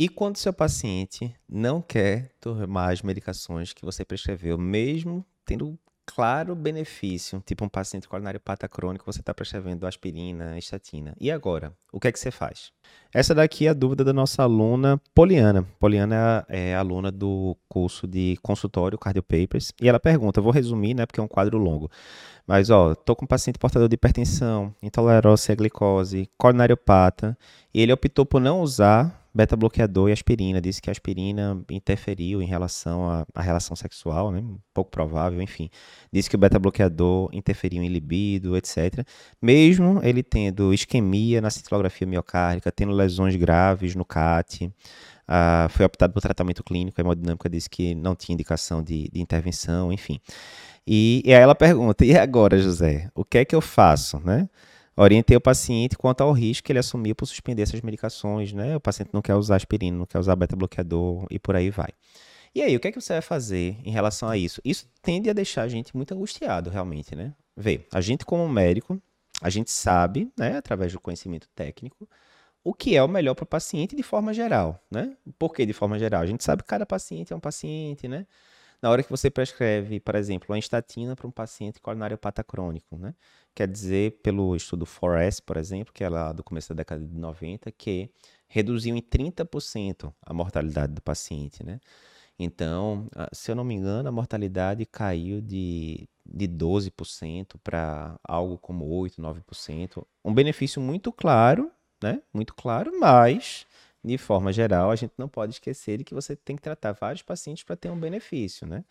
E quando seu paciente não quer tomar as medicações que você prescreveu, mesmo tendo claro benefício, tipo um paciente coronário pata crônico, você está prescrevendo aspirina, estatina. E agora? O que é que você faz? Essa daqui é a dúvida da nossa aluna Poliana. Poliana é, é aluna do curso de consultório Cardio Papers e ela pergunta, vou resumir, né, porque é um quadro longo. Mas ó, tô com um paciente portador de hipertensão, intolerância à glicose, coronariopata, e ele optou por não usar beta-bloqueador e aspirina. Disse que a aspirina interferiu em relação à, relação sexual, né? pouco provável, enfim. Disse que o beta-bloqueador interferiu em libido, etc. Mesmo ele tendo isquemia na cintilografia miocárdica, tendo lesões graves no CAT, uh, foi optado por tratamento clínico, a hemodinâmica disse que não tinha indicação de, de intervenção, enfim. E, e aí ela pergunta, e agora, José, o que é que eu faço, né? orientei o paciente quanto ao risco que ele assumiu por suspender essas medicações, né? O paciente não quer usar aspirina, não quer usar beta-bloqueador e por aí vai. E aí, o que é que você vai fazer em relação a isso? Isso tende a deixar a gente muito angustiado, realmente, né? Vê, a gente como médico, a gente sabe, né, através do conhecimento técnico, o que é o melhor para o paciente de forma geral, né? Por que de forma geral? A gente sabe que cada paciente é um paciente, né? Na hora que você prescreve, por exemplo, uma estatina para um paciente coronariopata crônico, né? Quer dizer, pelo estudo Forest, por exemplo, que é lá do começo da década de 90, que reduziu em 30% a mortalidade do paciente, né? Então, se eu não me engano, a mortalidade caiu de, de 12% para algo como 8%, 9%. Um benefício muito claro, né? Muito claro, mas de forma geral, a gente não pode esquecer de que você tem que tratar vários pacientes para ter um benefício, né?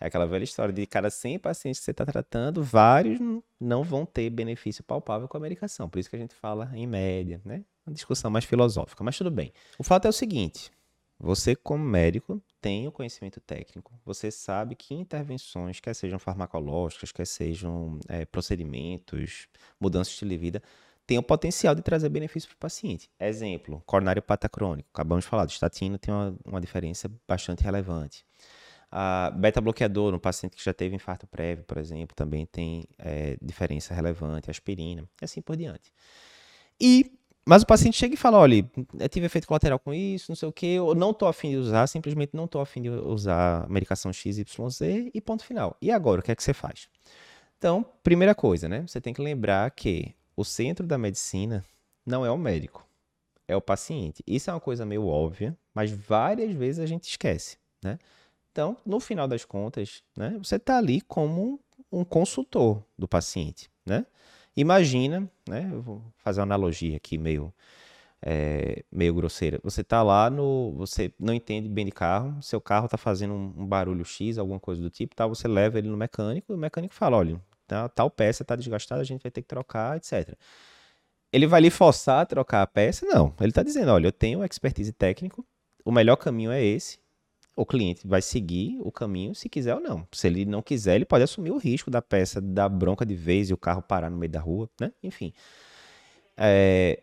É aquela velha história de cada 100 pacientes que você está tratando, vários não vão ter benefício palpável com a medicação. Por isso que a gente fala em média, né? Uma discussão mais filosófica, mas tudo bem. O fato é o seguinte: você, como médico, tem o conhecimento técnico, você sabe que intervenções, quer sejam farmacológicas, quer sejam é, procedimentos, mudanças de vida, tem o potencial de trazer benefício para o paciente. Exemplo, coronário pata crônico. Acabamos de falar, do estatina tem uma, uma diferença bastante relevante. Beta-bloqueador, no paciente que já teve infarto prévio, por exemplo, também tem é, diferença relevante, aspirina, e assim por diante. E, mas o paciente chega e fala, olha, eu tive efeito colateral com isso, não sei o que, eu não estou afim de usar, simplesmente não estou afim de usar medicação XYZ e ponto final. E agora, o que é que você faz? Então, primeira coisa, né? Você tem que lembrar que o centro da medicina não é o médico, é o paciente. Isso é uma coisa meio óbvia, mas várias vezes a gente esquece, né? Então, no final das contas, né, você está ali como um consultor do paciente, né? Imagina, né, eu vou fazer uma analogia aqui meio é, meio grosseira. Você está lá no, você não entende bem de carro, seu carro está fazendo um, um, barulho X, alguma coisa do tipo, tá? Você leva ele no mecânico, e o mecânico fala, olha, tal peça está desgastada, a gente vai ter que trocar, etc. Ele vai lhe forçar a trocar a peça? Não. Ele está dizendo, olha, eu tenho expertise técnico, o melhor caminho é esse, o cliente vai seguir o caminho se quiser ou não. Se ele não quiser, ele pode assumir o risco da peça dar bronca de vez e o carro parar no meio da rua, né? Enfim. É,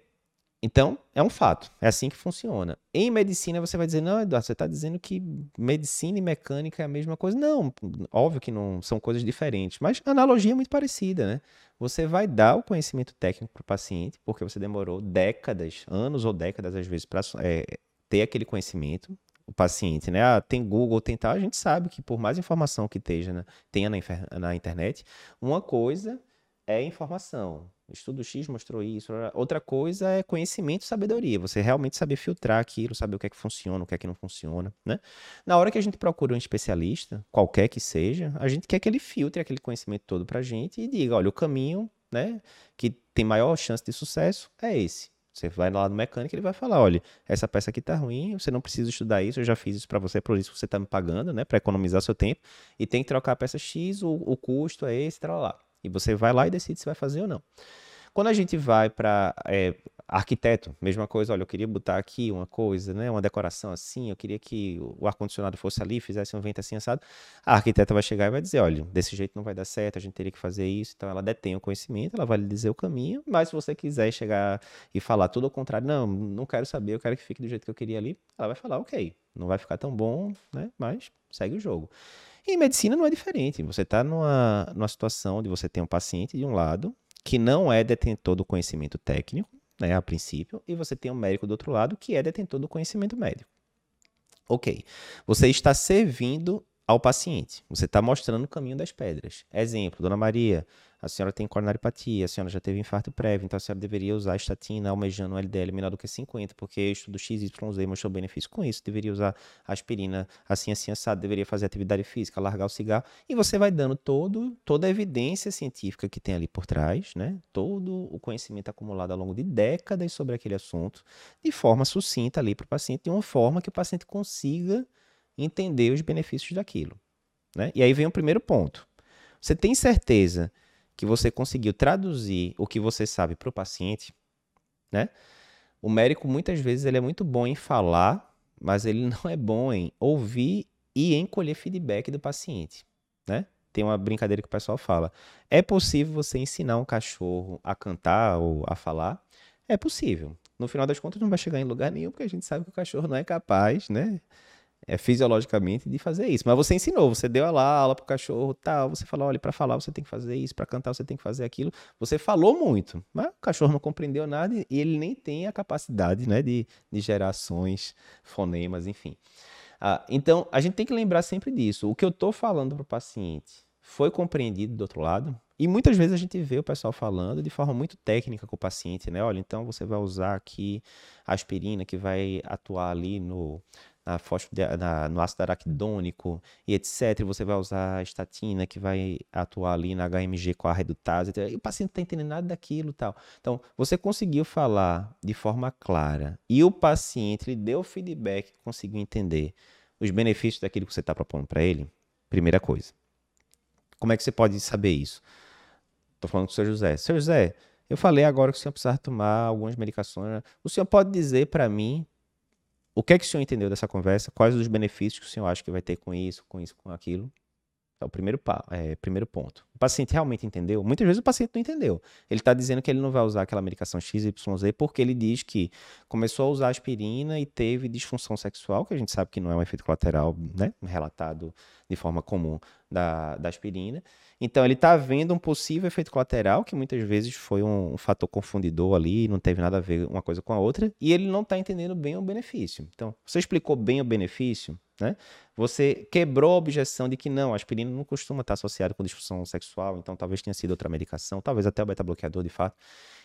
então, é um fato. É assim que funciona. Em medicina, você vai dizer, não, Eduardo, você está dizendo que medicina e mecânica é a mesma coisa. Não, óbvio que não são coisas diferentes, mas a analogia é muito parecida, né? Você vai dar o conhecimento técnico para o paciente, porque você demorou décadas, anos ou décadas, às vezes, para é, ter aquele conhecimento. O paciente, né? Ah, tem Google, tem tal. A gente sabe que por mais informação que esteja, né, tenha na, na internet, uma coisa é informação estudo X mostrou isso. Outra coisa é conhecimento e sabedoria. Você realmente saber filtrar aquilo, saber o que é que funciona, o que é que não funciona, né? Na hora que a gente procura um especialista, qualquer que seja, a gente quer que ele filtre aquele conhecimento todo pra gente e diga, olha, o caminho, né, que tem maior chance de sucesso é esse. Você vai lá no mecânico, ele vai falar, olha, essa peça aqui tá ruim, você não precisa estudar isso, eu já fiz isso para você, por isso você tá me pagando, né, para economizar seu tempo, e tem que trocar a peça X, o, o custo é esse, tá lá. E você vai lá e decide se vai fazer ou não. Quando a gente vai para é, arquiteto, mesma coisa, olha, eu queria botar aqui uma coisa, né, uma decoração assim, eu queria que o ar-condicionado fosse ali, fizesse um vento assim assado. A arquiteta vai chegar e vai dizer, olha, desse jeito não vai dar certo, a gente teria que fazer isso. Então ela detém o conhecimento, ela vai lhe dizer o caminho, mas se você quiser chegar e falar tudo ao contrário, não, não quero saber, eu quero que fique do jeito que eu queria ali, ela vai falar, ok, não vai ficar tão bom, né, mas segue o jogo. Em medicina não é diferente. Você está numa, numa situação onde você tem um paciente de um lado que não é detentor do conhecimento técnico, né, a princípio, e você tem um médico do outro lado que é detentor do conhecimento médico. Ok. Você está servindo ao paciente. Você está mostrando o caminho das pedras. Exemplo, Dona Maria, a senhora tem coronariopatia, a senhora já teve infarto prévio, então a senhora deveria usar estatina almejando um LDL menor do que 50, porque o estudo XYZ mostrou benefício com isso, deveria usar aspirina assim, assim, assado, deveria fazer atividade física, largar o cigarro, e você vai dando todo, toda a evidência científica que tem ali por trás, né? todo o conhecimento acumulado ao longo de décadas sobre aquele assunto, de forma sucinta ali para o paciente, de uma forma que o paciente consiga entender os benefícios daquilo. Né? E aí vem o primeiro ponto. Você tem certeza que você conseguiu traduzir o que você sabe para o paciente, né? O médico muitas vezes ele é muito bom em falar, mas ele não é bom em ouvir e em colher feedback do paciente, né? Tem uma brincadeira que o pessoal fala: é possível você ensinar um cachorro a cantar ou a falar? É possível. No final das contas, não vai chegar em lugar nenhum, porque a gente sabe que o cachorro não é capaz, né? É, fisiologicamente de fazer isso. Mas você ensinou, você deu lá a aula pro cachorro, tal, você falou, olha, para falar você tem que fazer isso, para cantar você tem que fazer aquilo. Você falou muito, mas o cachorro não compreendeu nada e ele nem tem a capacidade, né, de, de gerações, fonemas, enfim. Ah, então, a gente tem que lembrar sempre disso. O que eu estou falando para o paciente foi compreendido do outro lado? E muitas vezes a gente vê o pessoal falando de forma muito técnica com o paciente, né? Olha, então você vai usar aqui aspirina que vai atuar ali no, na na, no ácido araquidônico e etc. Você vai usar a estatina que vai atuar ali na HMG com a redutase. E o paciente não está entendendo nada daquilo tal. Então, você conseguiu falar de forma clara e o paciente lhe deu feedback, conseguiu entender os benefícios daquilo que você está propondo para ele. Primeira coisa. Como é que você pode saber isso? Estou falando com o senhor José. Senhor José, eu falei agora que o senhor precisa tomar algumas medicações. Né? O senhor pode dizer para mim o que é que o senhor entendeu dessa conversa? Quais os benefícios que o senhor acha que vai ter com isso, com isso, com aquilo? É o primeiro, é, primeiro ponto. O paciente realmente entendeu? Muitas vezes o paciente não entendeu. Ele está dizendo que ele não vai usar aquela medicação XYZ porque ele diz que começou a usar aspirina e teve disfunção sexual, que a gente sabe que não é um efeito colateral né, relatado de forma comum da, da aspirina. Então, ele está vendo um possível efeito colateral, que muitas vezes foi um, um, fator confundidor ali, não teve nada a ver uma coisa com a outra, e ele não está entendendo bem o benefício. Então, você explicou bem o benefício, né? Você quebrou a objeção de que não, aspirina não costuma estar associada com disfunção sexual, então talvez tenha sido outra medicação, talvez até o beta-bloqueador de fato.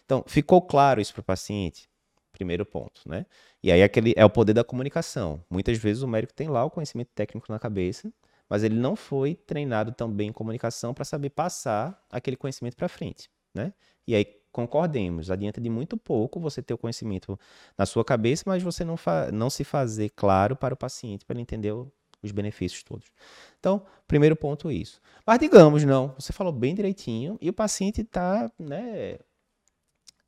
Então, ficou claro isso para o paciente? Primeiro ponto, né? E aí aquele é o poder da comunicação. Muitas vezes o médico tem lá o conhecimento técnico na cabeça, mas ele não foi treinado tão bem em comunicação para saber passar aquele conhecimento para frente, né? E aí concordemos, adianta de muito pouco você ter o conhecimento na sua cabeça, mas você não, não se fazer claro para o paciente para ele entender o, os benefícios todos. Então, primeiro ponto isso. Mas digamos, não, você falou bem direitinho e o paciente está, né,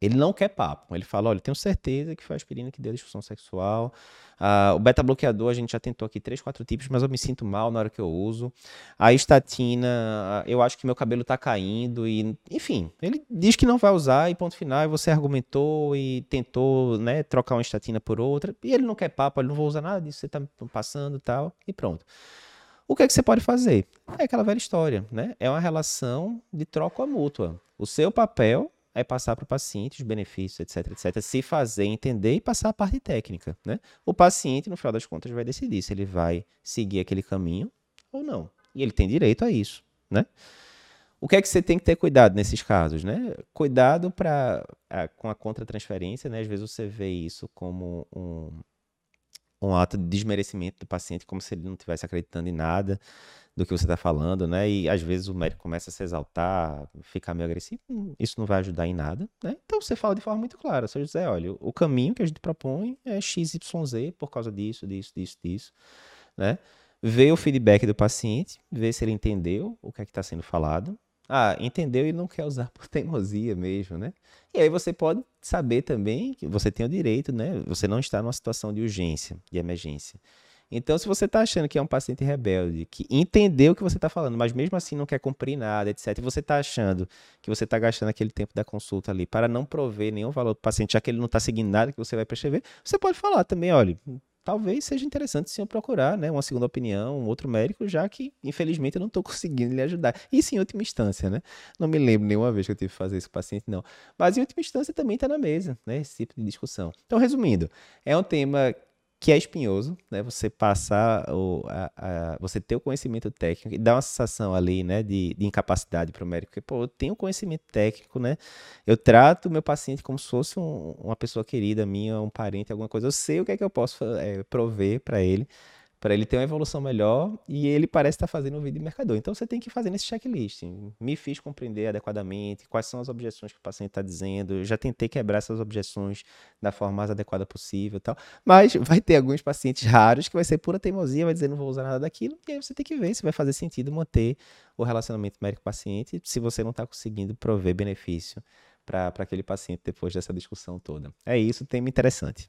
ele não quer papo. Ele fala: olha, tenho certeza que foi a aspirina que deu disfunção sexual. Ah, o beta-bloqueador, a gente já tentou aqui três, quatro tipos, mas eu me sinto mal na hora que eu uso. A estatina, eu acho que meu cabelo está caindo. e Enfim, ele diz que não vai usar e ponto final. E você argumentou e tentou né, trocar uma estatina por outra. E ele não quer papo, ele não vai usar nada disso, você está passando tal. E pronto. O que é que você pode fazer? É aquela velha história, né? É uma relação de troca mútua. O seu papel é passar para o paciente os benefícios, etc, etc, se fazer entender e passar a parte técnica, né? O paciente, no final das contas, vai decidir se ele vai seguir aquele caminho ou não. E ele tem direito a isso, né? O que é que você tem que ter cuidado nesses casos, né? Cuidado para com a contratransferência, né? Às vezes você vê isso como um, um ato de desmerecimento do paciente, como se ele não estivesse acreditando em nada do que você está falando, né? E às vezes o médico começa a se exaltar, ficar meio agressivo, hum, isso não vai ajudar em nada, né? Então você fala de forma muito clara, seu José, olha, o caminho que a gente propõe é XYZ por causa disso, disso, disso, disso, né? Vê o feedback do paciente, vê se ele entendeu o que é que está sendo falado. Ah, entendeu e não quer usar por teimosia mesmo, né? E aí você pode saber também que você tem o direito, né? Você não está numa situação de urgência, de emergência. Então, se você está achando que é um paciente rebelde, que entendeu o que você está falando, mas mesmo assim não quer cumprir nada, etc., e você está achando que você está gastando aquele tempo da consulta ali para não prover nenhum valor para o paciente, já que ele não está seguindo nada que você vai prescrever, você pode falar também, olha, talvez seja interessante sim eu procurar, né, uma segunda opinião, um outro médico, já que, infelizmente, eu não estou conseguindo lhe ajudar. Isso em última instância, né? Não me lembro nenhuma vez que eu tive que fazer isso com o paciente, não. Mas em última instância também está na mesa, né, esse tipo de discussão. Então, resumindo, é um tema que é espinhoso, né? Você passar o, a, a, você ter o conhecimento técnico e dá uma sensação ali, né, de, de incapacidade para o médico, porque pô, eu tenho conhecimento técnico, né? Eu trato o meu paciente como se fosse um, uma pessoa querida minha, um parente, alguma coisa. Eu sei o que é que eu posso é, prover para ele para ele ter uma evolução melhor e ele parece estar fazendo um vídeo de mercador. Então você tem que fazer esse checklist. Me fiz compreender adequadamente quais são as objeções que o paciente está dizendo. Eu já tentei quebrar essas objeções da forma mais adequada possível, tal. Mas vai ter alguns pacientes raros que vai ser pura teimosia, vai dizer não vou usar nada daquilo. E aí você tem que ver se vai fazer sentido manter o relacionamento médico-paciente se você não está conseguindo prover benefício para aquele paciente depois dessa discussão toda. É isso, tema interessante.